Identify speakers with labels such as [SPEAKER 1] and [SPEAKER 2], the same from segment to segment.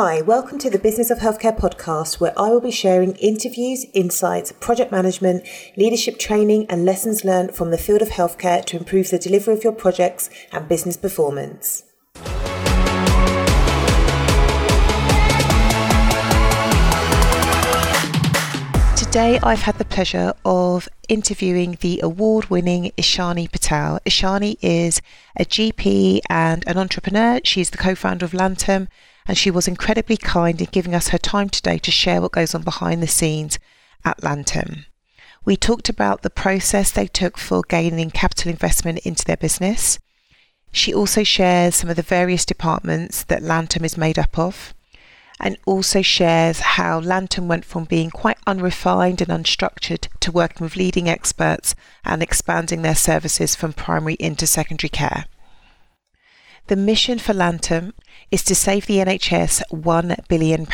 [SPEAKER 1] Hi, welcome to the Business of Healthcare podcast, where I will be sharing interviews, insights, project management, leadership training, and lessons learned from the field of healthcare to improve the delivery of your projects and business performance. Today, I've had the pleasure of interviewing the award winning Ishani Patel. Ishani is a GP and an entrepreneur. She's the co founder of Lantum and she was incredibly kind in giving us her time today to share what goes on behind the scenes at Lantum. We talked about the process they took for gaining capital investment into their business. She also shares some of the various departments that Lantum is made up of and also shares how Lantum went from being quite unrefined and unstructured to working with leading experts and expanding their services from primary into secondary care. The mission for Lantum is to save the NHS £1 billion,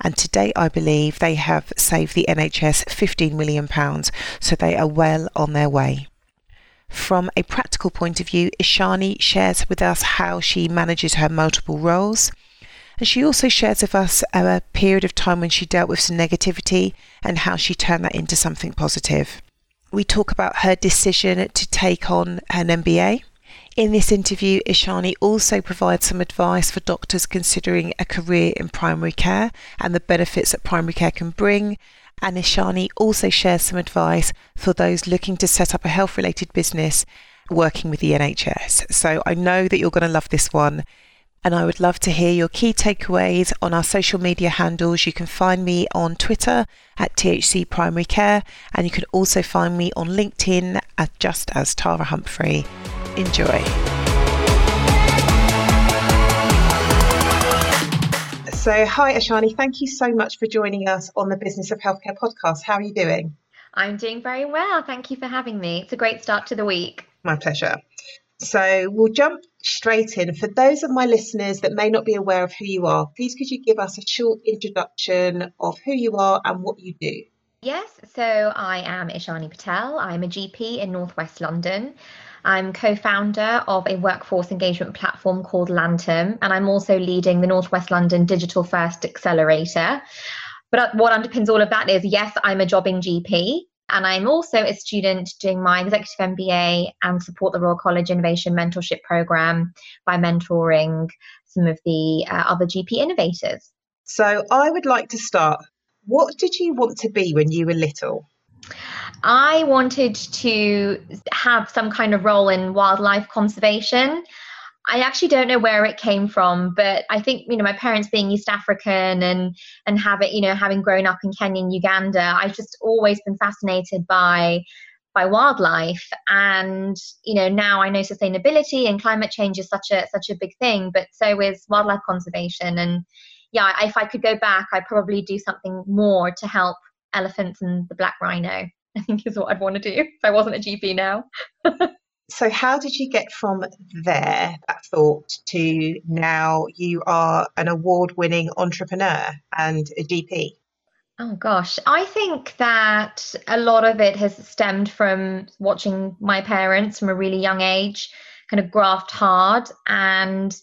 [SPEAKER 1] and to date, I believe they have saved the NHS £15 million, so they are well on their way. From a practical point of view, Ishani shares with us how she manages her multiple roles. And she also shares with us a period of time when she dealt with some negativity and how she turned that into something positive. We talk about her decision to take on an MBA in this interview, Ishani also provides some advice for doctors considering a career in primary care and the benefits that primary care can bring. And Ishani also shares some advice for those looking to set up a health related business working with the NHS. So I know that you're going to love this one. And I would love to hear your key takeaways on our social media handles. You can find me on Twitter at THC Primary Care, and you can also find me on LinkedIn at just as Tara Humphrey. Enjoy. So, hi Ishani. thank you so much for joining us on the Business of Healthcare podcast. How are you doing?
[SPEAKER 2] I'm doing very well. Thank you for having me. It's a great start to the week.
[SPEAKER 1] My pleasure. So, we'll jump straight in. For those of my listeners that may not be aware of who you are, please could you give us a short introduction of who you are and what you do?
[SPEAKER 2] Yes, so I am Ishani Patel. I'm a GP in Northwest London. I'm co founder of a workforce engagement platform called Lantum, and I'm also leading the Northwest London Digital First Accelerator. But what underpins all of that is yes, I'm a jobbing GP, and I'm also a student doing my executive MBA and support the Royal College Innovation Mentorship Program by mentoring some of the uh, other GP innovators.
[SPEAKER 1] So I would like to start. What did you want to be when you were little?
[SPEAKER 2] I wanted to have some kind of role in wildlife conservation. I actually don't know where it came from, but I think you know my parents being East African and and have it you know having grown up in Kenya and Uganda, I've just always been fascinated by by wildlife and you know now I know sustainability and climate change is such a such a big thing, but so is wildlife conservation and yeah, if I could go back, I'd probably do something more to help elephants and the black rhino. I think is what I'd want to do if I wasn't a GP now.
[SPEAKER 1] so, how did you get from there, that thought, to now you are an award winning entrepreneur and a GP?
[SPEAKER 2] Oh gosh, I think that a lot of it has stemmed from watching my parents from a really young age kind of graft hard and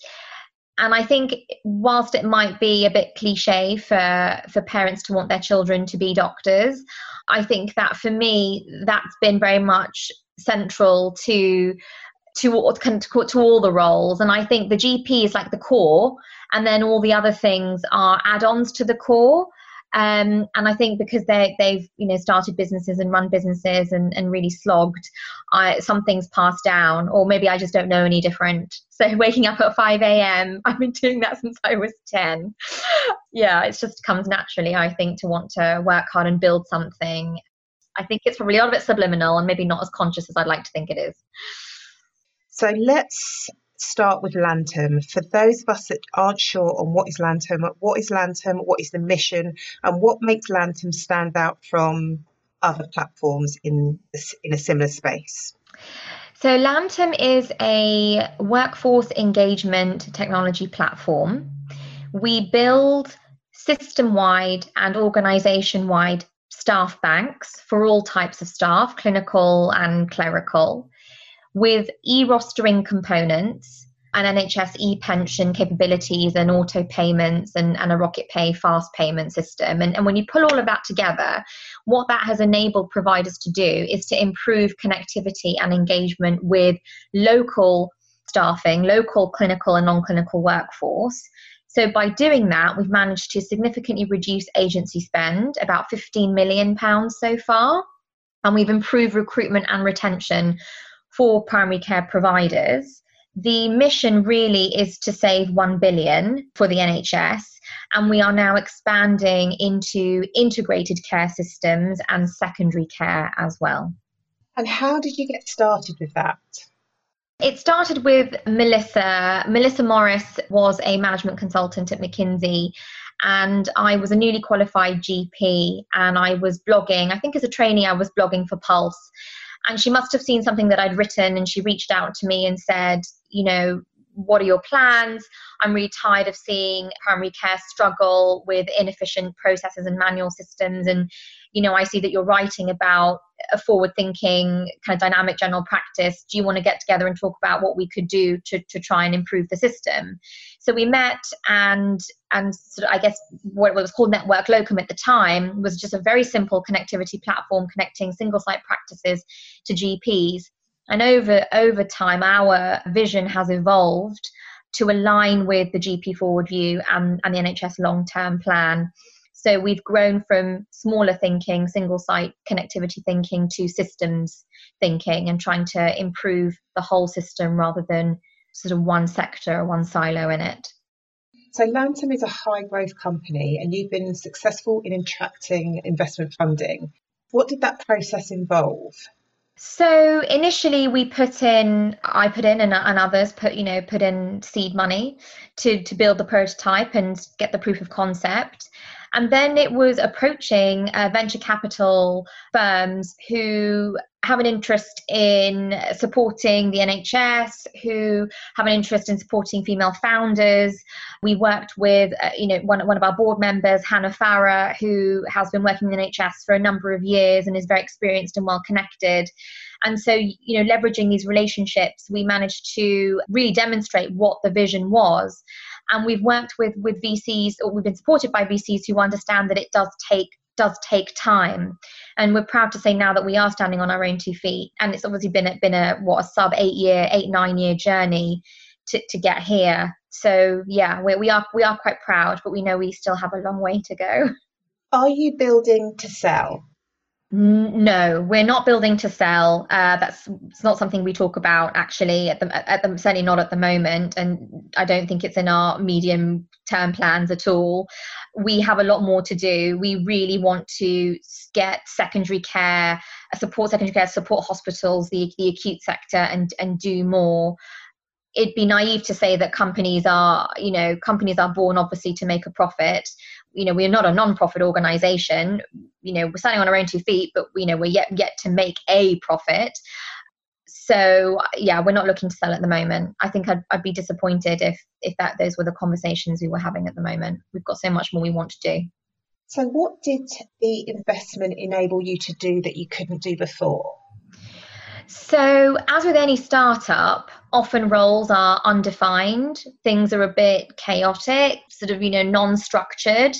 [SPEAKER 2] and I think whilst it might be a bit cliche for for parents to want their children to be doctors, I think that for me, that's been very much central to to to all the roles. And i think the gp is like the core and then all the other things are add-ons to the core um, and I think because they they've you know started businesses and run businesses and, and really slogged, I, some things pass down, or maybe I just don't know any different. So waking up at 5 a.m. I've been doing that since I was 10. yeah, it just comes naturally, I think, to want to work hard and build something. I think it's probably a little bit subliminal and maybe not as conscious as I'd like to think it is.
[SPEAKER 1] So let's start with Lantum. For those of us that aren't sure on what is Lantum, what is Lantum, what is the mission, and what makes Lantum stand out from other platforms in in a similar space?
[SPEAKER 2] So Lantum is a workforce engagement technology platform. We build system-wide and organization-wide staff banks for all types of staff, clinical and clerical with e-rostering components and NHS e-pension capabilities and auto payments and, and a Rocket Pay fast payment system. And, and when you pull all of that together, what that has enabled providers to do is to improve connectivity and engagement with local staffing, local clinical and non-clinical workforce. So by doing that, we've managed to significantly reduce agency spend, about 15 million pounds so far, and we've improved recruitment and retention for primary care providers the mission really is to save 1 billion for the NHS and we are now expanding into integrated care systems and secondary care as well.
[SPEAKER 3] And how did you get started with that?
[SPEAKER 2] It started with Melissa. Melissa Morris was a management consultant at McKinsey and I was a newly qualified GP and I was blogging. I think as a trainee I was blogging for Pulse and she must have seen something that I'd written and she reached out to me and said, you know, what are your plans? I'm really tired of seeing primary care struggle with inefficient processes and manual systems. And, you know, I see that you're writing about a forward thinking, kind of dynamic general practice. Do you want to get together and talk about what we could do to, to try and improve the system? So we met and and sort of, I guess what was called Network Locum at the time was just a very simple connectivity platform connecting single site practices to GPs and over over time, our vision has evolved to align with the GP Forward View and, and the NHS long term plan. So we've grown from smaller thinking, single site connectivity thinking to systems thinking and trying to improve the whole system rather than sort of one sector or one silo in it.
[SPEAKER 3] So Lantum is a high growth company and you've been successful in attracting investment funding. What did that process involve?
[SPEAKER 2] So initially, we put in, I put in, and, and others put, you know, put in seed money to to build the prototype and get the proof of concept. And then it was approaching uh, venture capital firms who have an interest in supporting the NHS, who have an interest in supporting female founders. We worked with, uh, you know, one, one of our board members, Hannah Farah, who has been working in the NHS for a number of years and is very experienced and well connected. And so, you know, leveraging these relationships, we managed to really demonstrate what the vision was. And we've worked with with VCs or we've been supported by VCs who understand that it does take does take time. And we're proud to say now that we are standing on our own two feet. And it's obviously been a, been a what a sub eight year eight nine year journey to, to get here. So yeah we, we are we are quite proud but we know we still have a long way to go.
[SPEAKER 3] Are you building to sell
[SPEAKER 2] no, we're not building to sell. Uh, that's it's not something we talk about actually at the at the certainly not at the moment, and I don't think it's in our medium term plans at all. We have a lot more to do. We really want to get secondary care, support secondary care, support hospitals, the the acute sector, and and do more it'd be naive to say that companies are you know companies are born obviously to make a profit you know we're not a non-profit organization you know we're standing on our own two feet but you know we're yet yet to make a profit. So yeah we're not looking to sell at the moment. I think i'd, I'd be disappointed if if that those were the conversations we were having at the moment. We've got so much more we want to do.
[SPEAKER 3] So what did the investment enable you to do that you couldn't do before?
[SPEAKER 2] So, as with any startup, often roles are undefined, things are a bit chaotic, sort of, you know, non structured.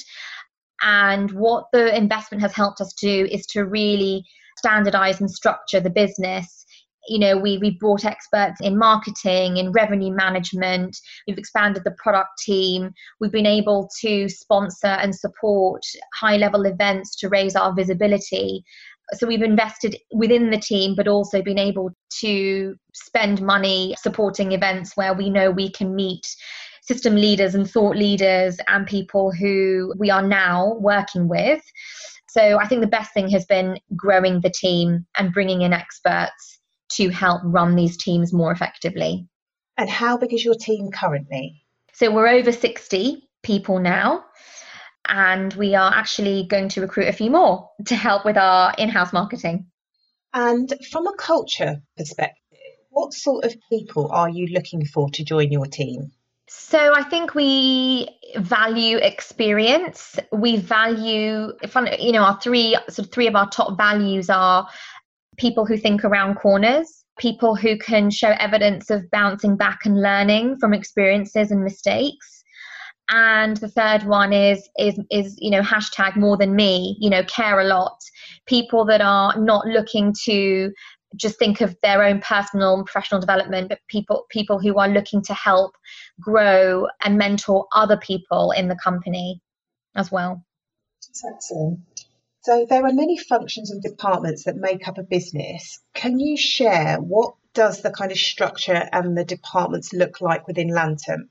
[SPEAKER 2] And what the investment has helped us do is to really standardize and structure the business. You know, we, we brought experts in marketing, in revenue management, we've expanded the product team, we've been able to sponsor and support high level events to raise our visibility so we've invested within the team but also been able to spend money supporting events where we know we can meet system leaders and thought leaders and people who we are now working with. So i think the best thing has been growing the team and bringing in experts to help run these teams more effectively.
[SPEAKER 3] And how big is your team currently?
[SPEAKER 2] So we're over 60 people now and we are actually going to recruit a few more to help with our in house marketing.
[SPEAKER 3] And from a culture perspective, what sort of people are you looking for to join your team?
[SPEAKER 2] So I think we value experience. We value, you know, our three sort of three of our top values are people who think around corners, people who can show evidence of bouncing back and learning from experiences and mistakes and the third one is is is you know hashtag more than me you know care a lot. People that are not looking to just think of their own personal and professional development but people people who are looking to help grow and mentor other people in the company as well.
[SPEAKER 3] That's excellent. So there are many functions and departments that make up a business. Can you share what does the kind of structure and the departments look like within Lantum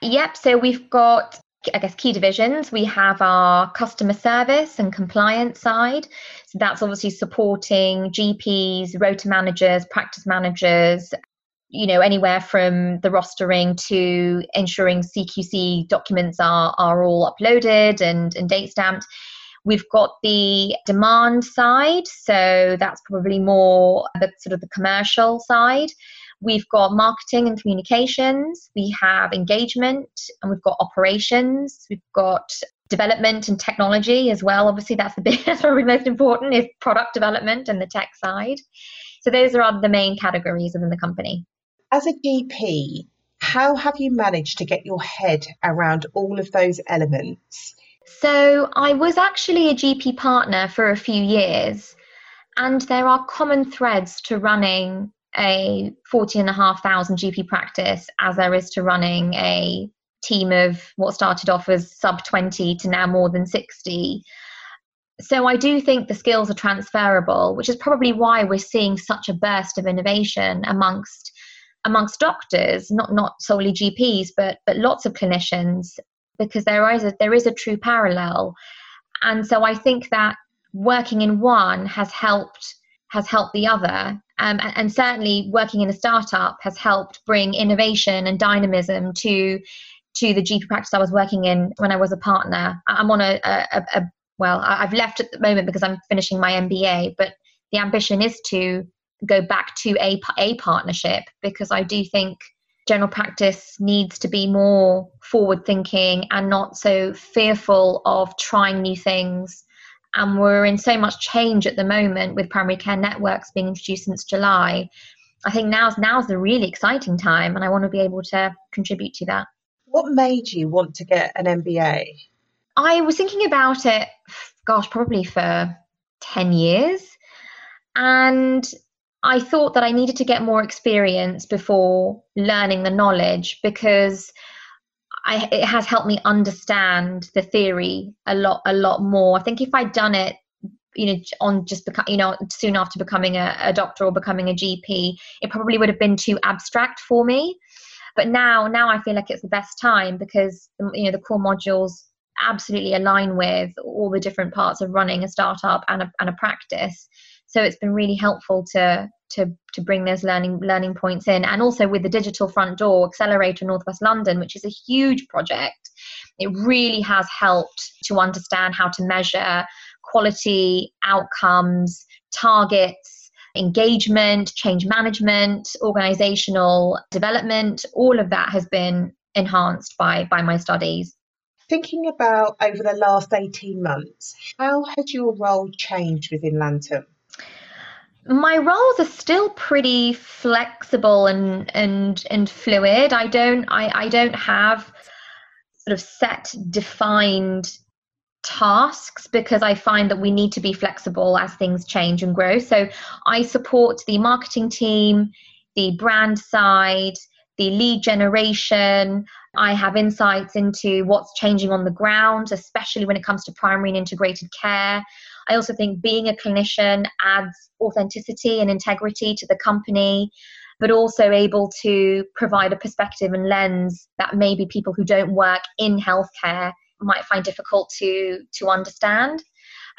[SPEAKER 2] Yep. So we've got, I guess, key divisions. We have our customer service and compliance side. So that's obviously supporting GPs, rota managers, practice managers, you know, anywhere from the rostering to ensuring CQC documents are, are all uploaded and, and date stamped. We've got the demand side, so that's probably more the sort of the commercial side. We've got marketing and communications, we have engagement, and we've got operations, we've got development and technology as well. Obviously, that's the big, that's probably most important is product development and the tech side. So those are the main categories within the company.
[SPEAKER 3] As a GP, how have you managed to get your head around all of those elements?
[SPEAKER 2] So I was actually a GP partner for a few years, and there are common threads to running a 40,500 GP practice as there is to running a team of what started off as sub 20 to now more than 60. So I do think the skills are transferable, which is probably why we're seeing such a burst of innovation amongst amongst doctors, not not solely GPs, but but lots of clinicians, because there is a, there is a true parallel, and so I think that working in one has helped has helped the other. Um, and, certainly working in a startup has helped bring innovation and dynamism to to the GP practice I was working in when I was a partner. I'm on a, a, a well, I've left at the moment because I'm finishing my MBA, but the ambition is to go back to a, a partnership because I do think general practice needs to be more forward thinking and not so fearful of trying new things and we're in so much change at the moment with primary care networks being introduced since July. I think now's now's the really exciting time, and I want to be able to contribute to that.
[SPEAKER 3] What made you want to get an MBA?
[SPEAKER 2] I was thinking about it, gosh, probably for ten years, and I thought that I needed to get more experience before learning the knowledge because I, it has helped me understand the theory a lot a lot more. I think if I'd done it, you know, on just become, you know, soon after becoming a, a doctor or becoming a GP, it probably would have been too abstract for me. But now, now I feel like it's the best time because um, you know the core modules absolutely align with all the different parts of running a startup and a, and a practice. So it's been really helpful to to to bring those learning learning points in. And also with the digital front door accelerator northwest london which is a huge project it really has helped to understand how to measure quality outcomes targets engagement change management organizational development. All of that has been enhanced by by my studies.
[SPEAKER 3] Thinking about over the last 18 months how has your role changed within Lantum
[SPEAKER 2] my roles are still pretty flexible and and and fluid. I don't I, I don't have sort of set defined tasks because I find that we need to be flexible as things change and grow. So I support the marketing team, the brand side, the lead generation. I have insights into what's changing on the ground, especially when it comes to primary and integrated care. I also think being a clinician adds authenticity and integrity to the company, but also able to provide a perspective and lens that maybe people who don't work in healthcare might find difficult to to understand.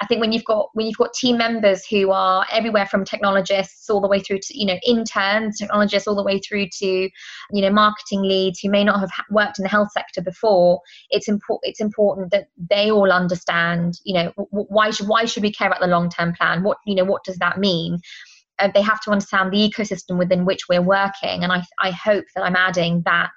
[SPEAKER 2] I think when you've got when you've got team members who are everywhere from technologists all the way through to you know interns, technologists all the way through to you know marketing leads who may not have worked in the health sector before, it's important it's important that they all understand you know why should why should we care about the long term plan? What you know what does that mean? Uh, they have to understand the ecosystem within which we're working, and I I hope that I'm adding that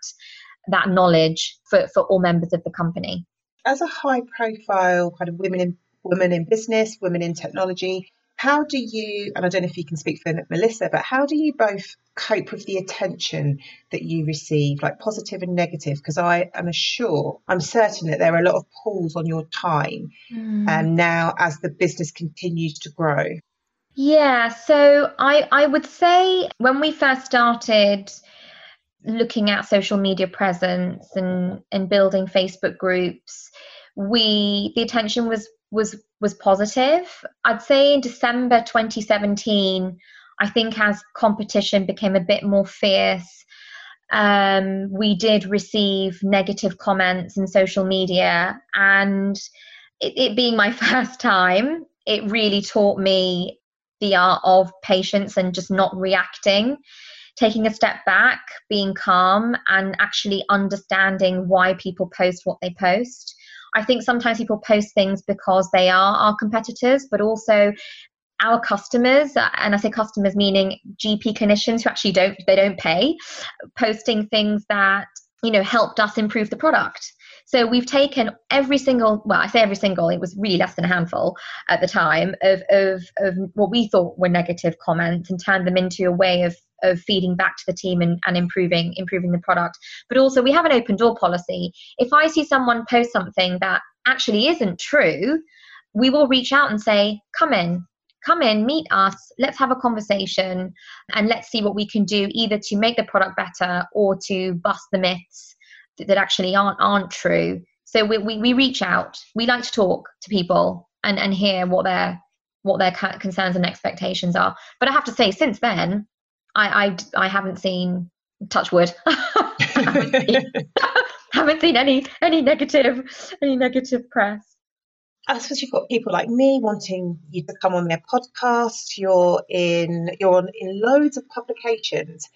[SPEAKER 2] that knowledge for, for all members of the company.
[SPEAKER 3] As a high profile kind of women in women in business, women in technology. How do you, and I don't know if you can speak for Melissa, but how do you both cope with the attention that you receive, like positive and negative? Because I am sure, I'm certain that there are a lot of pulls on your time mm. and now as the business continues to grow.
[SPEAKER 2] Yeah, so I, I would say when we first started looking at social media presence and, and building Facebook groups, we the attention was was was positive. I'd say in December 2017, I think as competition became a bit more fierce, um, we did receive negative comments in social media, and it, it being my first time, it really taught me the art of patience and just not reacting taking a step back, being calm, and actually understanding why people post what they post. I think sometimes people post things because they are our competitors, but also our customers and i say customers meaning gp clinicians who actually don't they don't pay posting things that you know helped us improve the product so we've taken every single well i say every single it was really less than a handful at the time of of, of what we thought were negative comments and turned them into a way of of feeding back to the team and, and improving improving the product. But also we have an open door policy. If i see someone post something that actually isn't true we will reach out and say come in come in meet us let's have a conversation and let's see what we can do either to make the product better or to bust the myths that, that actually aren't aren't true so we, we, we reach out we like to talk to people and and hear what their what their concerns and expectations are but i have to say since then I I, I haven't seen touch wood. haven't, seen, any any negative any negative press.
[SPEAKER 3] I suppose you've got people like me wanting you to come on their podcast. You're in you're on, in loads of publications.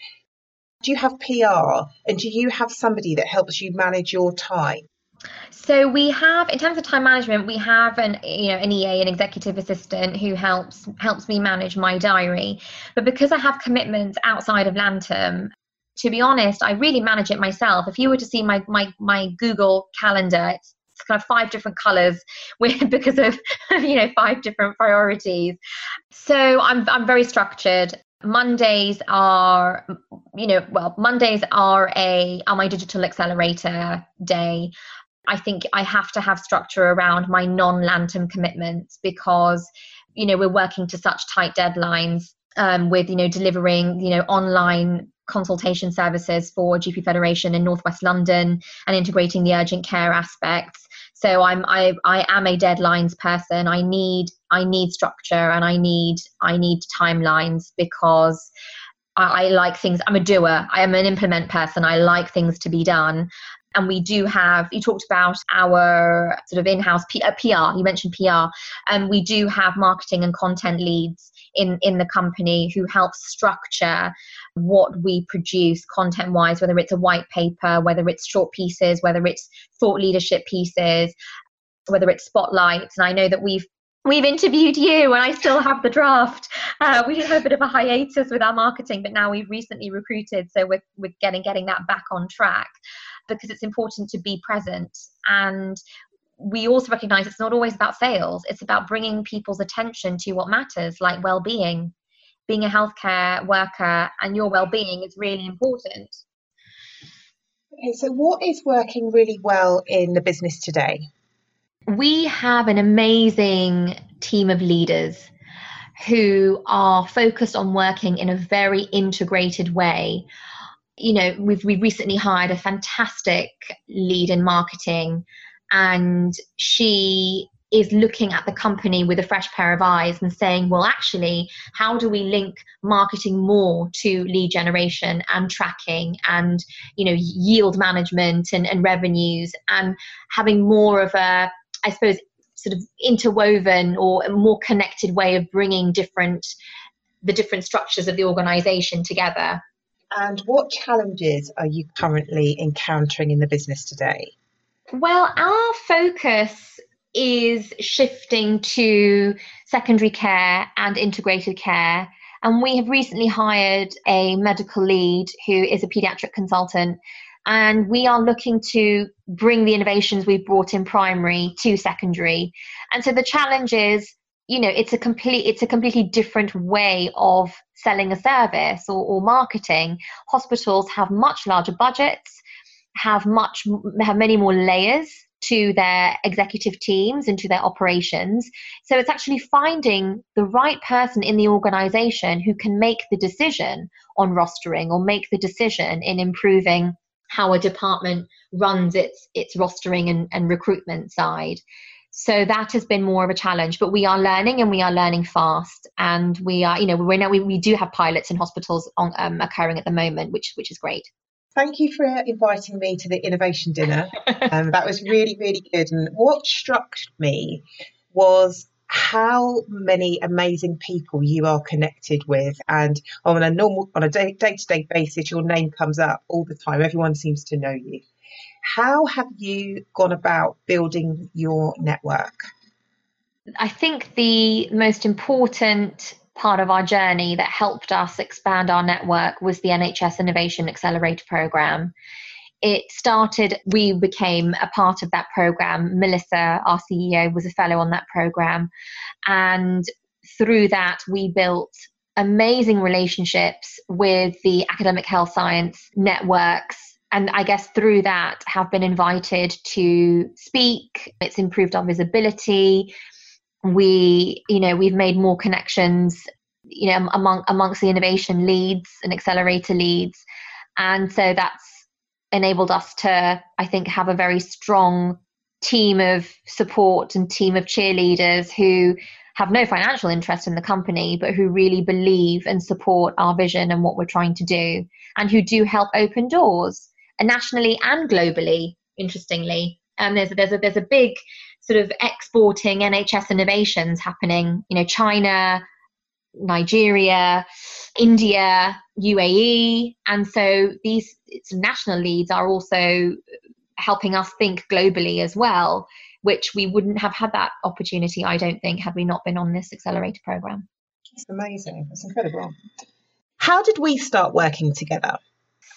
[SPEAKER 3] Do you have PR and do you have somebody that helps you manage your time?
[SPEAKER 2] So we have, in terms of time management, we have an you know an EA, an executive assistant who helps helps me manage my diary. But because I have commitments outside of Lantum, to be honest, I really manage it myself. If you were to see my my my Google calendar, it's kind of five different colors with because of you know five different priorities. So I'm I'm very structured. Mondays are, you know, well, Mondays are a are my digital accelerator day. I think I have to have structure around my non Lantum commitments because, you know, we're working to such tight deadlines um, with, you know, delivering, you know, online consultation services for GP Federation in Northwest London and integrating the urgent care aspects. So I'm I I am a deadlines person. I need I need structure and I need I need timelines because I, I like things. I'm a doer. I am an implement person. I like things to be done and we do have you talked about our sort of in-house P, uh, pr you mentioned pr and um, we do have marketing and content leads in in the company who help structure what we produce content wise whether it's a white paper whether it's short pieces whether it's thought leadership pieces whether it's spotlights. And i know that we've we've interviewed you and I still have the draft. Uh, we did have a bit of a hiatus with our marketing, but now we've recently recruited, so we're, we're getting getting that back on track because it's important to be present. And we also recognize it's not always about sales. It's about bringing people's attention to what matters like well-being. Being a healthcare worker and your well-being is really important.
[SPEAKER 3] Okay so what is working really well in the business today?
[SPEAKER 2] We have an amazing team of leaders who are focused on working in a very integrated way you know we've we recently hired a fantastic lead in marketing and she is looking at the company with a fresh pair of eyes and saying well actually how do we link marketing more to lead generation and tracking and you know yield management and, and revenues and having more of a i suppose sort of interwoven or more connected way of bringing different the different structures of the organization together
[SPEAKER 3] and what challenges are you currently encountering in the business today?
[SPEAKER 2] Well, our focus is shifting to secondary care and integrated care. And we have recently hired a medical lead who is a pediatric consultant. And we are looking to bring the innovations we've brought in primary to secondary. And so the challenge is you know it's a complete it's a completely different way of selling a service or, or marketing hospitals have much larger budgets have much have many more layers to their executive teams and to their operations. So it's actually finding the right person in the organization who can make the decision on rostering or make the decision in improving how a department runs its its rostering and, and recruitment side. So that has been more of a challenge, but we are learning and we are learning fast. And we are, you know, we know we, we do have pilots in hospitals on, um, occurring at the moment, which which is great
[SPEAKER 3] thank you for inviting me to the innovation dinner. Um, that was really, really good. And what struck me was how many amazing people you are connected with and on a normal on a day to day basis your name comes up all the time everyone seems to know you how have you gone about building your network
[SPEAKER 2] i think the most important part of our journey that helped us expand our network was the NHS Innovation Accelerator Program. It started, we became a part of that program. Melissa, our CEO, was a fellow on that program. And through that, we built amazing relationships with the academic health science networks and I guess through that have been invited to speak. It's improved our visibility. We you know we've made more connections you know among amongst the innovation leads and accelerator leads. And so that's enabled us to i think have a very strong team of support and team of cheerleaders who have no financial interest in the company but who really believe and support our vision and what we're trying to do and who do help open doors Uh, nationally and globally interestingly and there's a, there's a there's a big sort of exporting NHS innovations happening. You know, China, Nigeria, India, UAE, and so these national leads are also helping us think globally as well, which we wouldn't have had that opportunity, I don't think, had we not been on this accelerator program.
[SPEAKER 3] It's amazing. It's incredible. How did we start working together?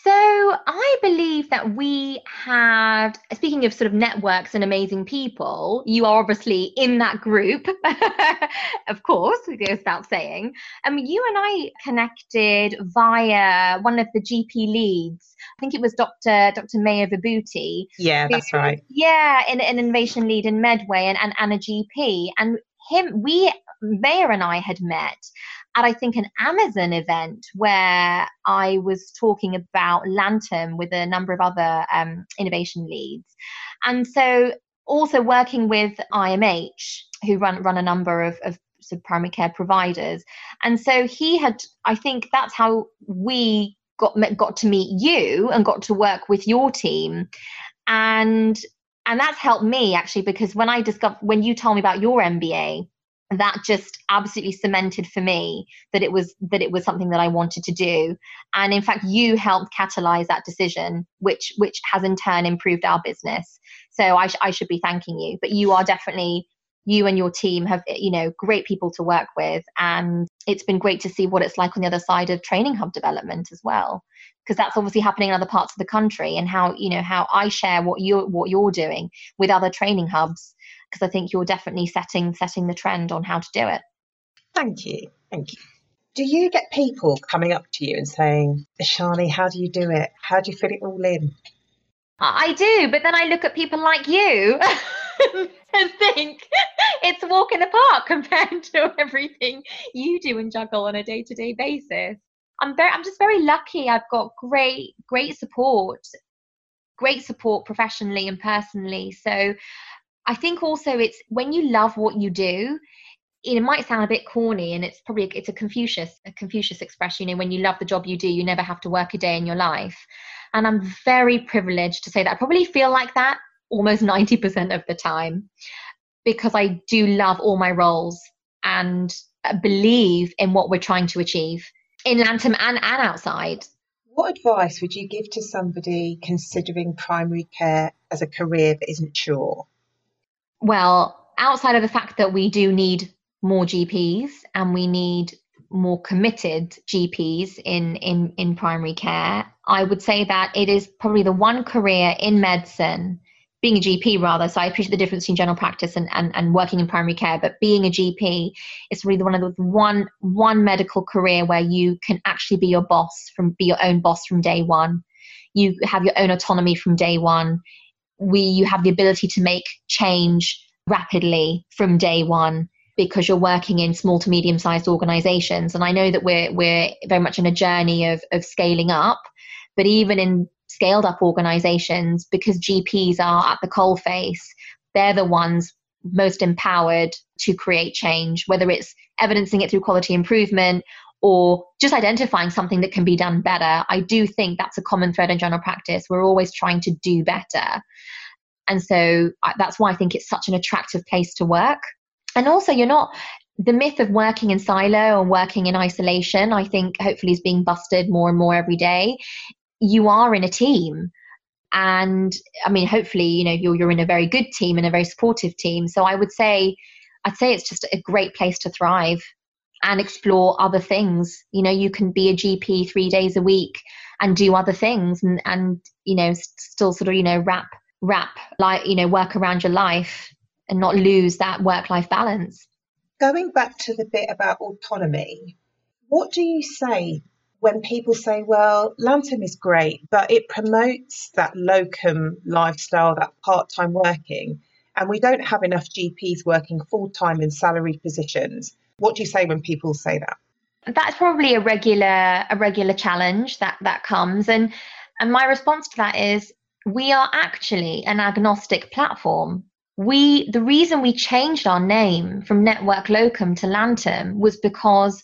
[SPEAKER 2] So I believe that we had, speaking of sort of networks and amazing people, you are obviously in that group, of course, it goes without saying. Um, you and I connected via one of the GP leads. I think it was Dr. Dr. Mayur Vibhuti.
[SPEAKER 3] Yeah, who, that's right.
[SPEAKER 2] Yeah, an, an innovation lead in Medway and, and, and a GP. And him, we, Mayur and I had met at I think an Amazon event where I was talking about Lantum with a number of other um, innovation leads. And so also working with IMH, who run run a number of, of sort of primary care providers. And so he had, I think that's how we got met got to meet you and got to work with your team. And and that's helped me actually because when I discovered when you told me about your MBA, that just absolutely cemented for me that it was that it was something that I wanted to do. And in fact you helped catalyze that decision which which has in turn improved our business. So I, sh- I should be thanking you but you are definitely you and your team have eh, you know great people to work with and it's been great to see what it's like on the other side of training hub development as well because that's obviously happening in other parts of the country and how you know how I share what you what you're doing with other training hubs because I think you're definitely setting setting the trend on how to do it.
[SPEAKER 3] Thank you. Thank you. Do you get people coming up to you and saying, Ishani, how do you do it? How do you fit it all in?
[SPEAKER 2] I do, but then I look at people like you and think it's a walk in the park compared to everything you do and juggle on a day-to-day basis. I'm very I'm just very lucky. I've got great great support, great support professionally and personally. So I think also it's when you love what you do, it might sound a bit corny and it's probably it's a Confucius a Confucius expression. You know, when you love the job you do, you never have to work a day in your life. And I'm very privileged to say that I probably feel like that almost 90% of the time because I do love all my roles and uh, believe in what we're trying to achieve in Lantum and, and outside.
[SPEAKER 3] What advice would you give to somebody considering primary care as a career but isn't sure?
[SPEAKER 2] Well, outside of the fact that we do need more GPs and we need more committed GPs in, in, in primary care, I would say that it is probably the one career in medicine being a GP rather. So I appreciate the difference between general practice and, and, and working in primary care. But being a GP is really one of the one one medical career where you can actually be your boss from be your own boss from day one. You have your own autonomy from day one. We you have the ability to make change rapidly from day one because you're working in small to medium sized organizations. And I know that we're we're very much in a journey of of scaling up, but even in scaled up organizations because GPs are at the coalface. They're the ones most empowered to create change, whether it's evidencing it through quality improvement or just identifying something that can be done better. I do think that's a common thread in general practice. We're always trying to do better. And so that's why I think it's such an attractive place to work. And also, you're not, the myth of working in silo and working in isolation, I think hopefully is being busted more and more every day you are in a team. And i mean hopefully you know you're, you're in a very good team and a very supportive team. So i would say i'd say it's just a great place to thrive and explore other things. You know you can be a gp three days a week and do other things and and you know still sort of you know wrap wrap like you know work around your life and not lose that work life balance.
[SPEAKER 3] Going back to the bit about autonomy what do you say when people say, well, Lantum is great, but it promotes that locum lifestyle, that part time working, and we don't have enough GPs working full time in salaried positions. What do you say when people say that?
[SPEAKER 2] That's probably a regular a regular challenge that that comes and and my response to that is we are actually an agnostic platform. We the reason we changed our name from Network Locum to Lantum was because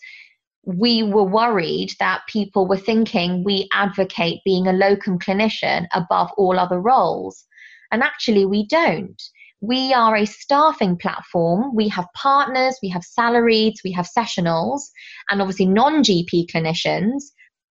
[SPEAKER 2] we were worried that people were thinking we advocate being a locum clinician above all other roles. And actually, we don't. We are a staffing platform. We have partners, we have salarieds, we have sessionals, and obviously non GP clinicians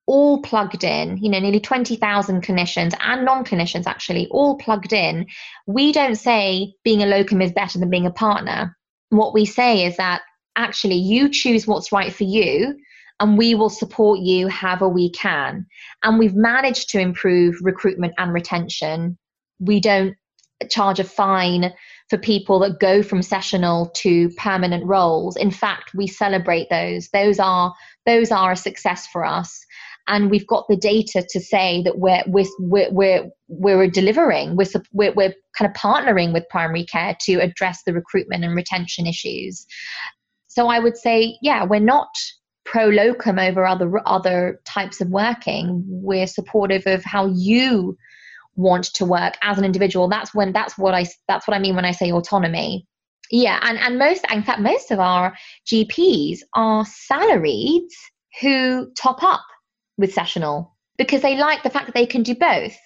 [SPEAKER 2] all plugged in, you know, nearly 20,000 clinicians and non clinicians actually all plugged in. We don't say being a locum is better than being a partner. What we say is that actually you choose what's right for you and we will support you however we can. And we've managed to improve recruitment and retention. We don't charge a fine for people that go from sessional to permanent roles. In fact, we celebrate those. Those are those are a success for us. And we've got the data to say that we're we're we're we're, delivering. We're, we're we're kind of partnering with primary care to address the recruitment and retention issues. So I would say, yeah, we're not pro locum over other other types of working. We're supportive of how you want to work as an individual. That's when that's what i that's what i mean when i say autonomy. Yeah and and most in fact most of our gps are salaried who top up with sessional because they like the fact that they can do both.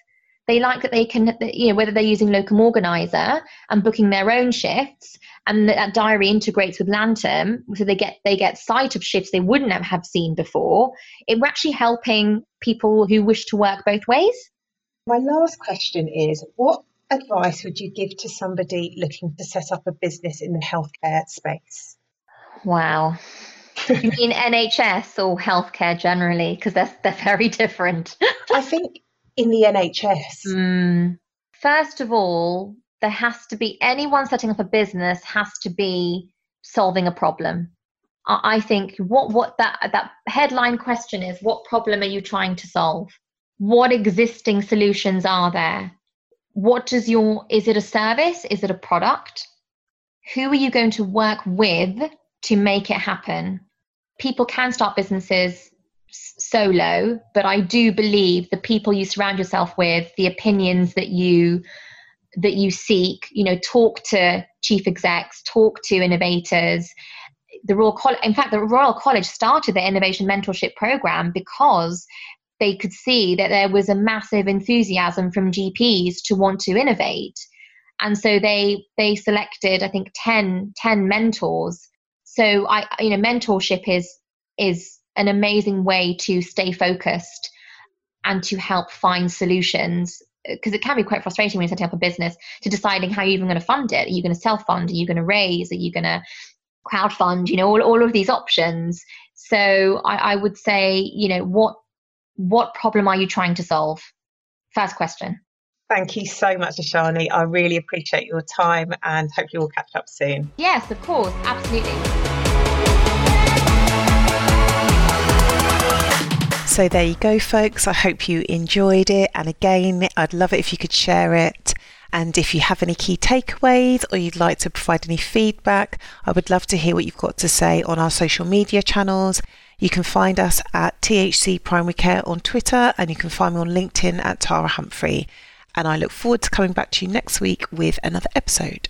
[SPEAKER 2] They like that they can you know whether they're using locum organizer and booking their own shifts and that diary integrates with Lantum so they get they get sight of shifts they wouldn't have seen before. It, we're actually helping people who wish to work both ways.
[SPEAKER 3] My last question is what advice would you give to somebody looking to set up a business in the healthcare space?
[SPEAKER 2] Wow. You mean nhs or healthcare generally? Because they're, they're very different.
[SPEAKER 3] I think in the NHS?
[SPEAKER 2] Mm. First of all, there has to be anyone setting up a business has to be solving a problem. I think what what that that headline question is: What problem are you trying to solve? What existing solutions are there? What does your is it a service? Is it a product? Who are you going to work with to make it happen? People can start businesses solo, but I do believe the people you surround yourself with, the opinions that you that you seek, you know, talk to chief execs, talk to innovators. The Royal College, in fact, the Royal College started the innovation mentorship program because they could see that there was a massive enthusiasm from GPs to want to innovate. And so they they selected, I think, 10, 10 mentors. So I you know, mentorship is is an amazing way to stay focused and to help find solutions because it can be quite frustrating when you're setting up a business to deciding how you're even going to fund it. Are you going to self fund? Are you going to raise? Are you going to crowd fund? You know, all, all of these options. So I, I would say, you know, what what problem are you trying to solve? First question.
[SPEAKER 1] Thank you so much, Ishani. I really appreciate your time and hope you will catch up soon.
[SPEAKER 2] Yes, of course, absolutely.
[SPEAKER 1] So there you go, folks. I hope you enjoyed it. And again, I'd love it if you could share it. And if you have any key takeaways or you'd like to provide any feedback, I would love to hear what you've got to say on our social media channels. You can find us at THC Primary Care on Twitter and you can find me on LinkedIn at Tara Humphrey. And I look forward to coming back to you next week with another episode.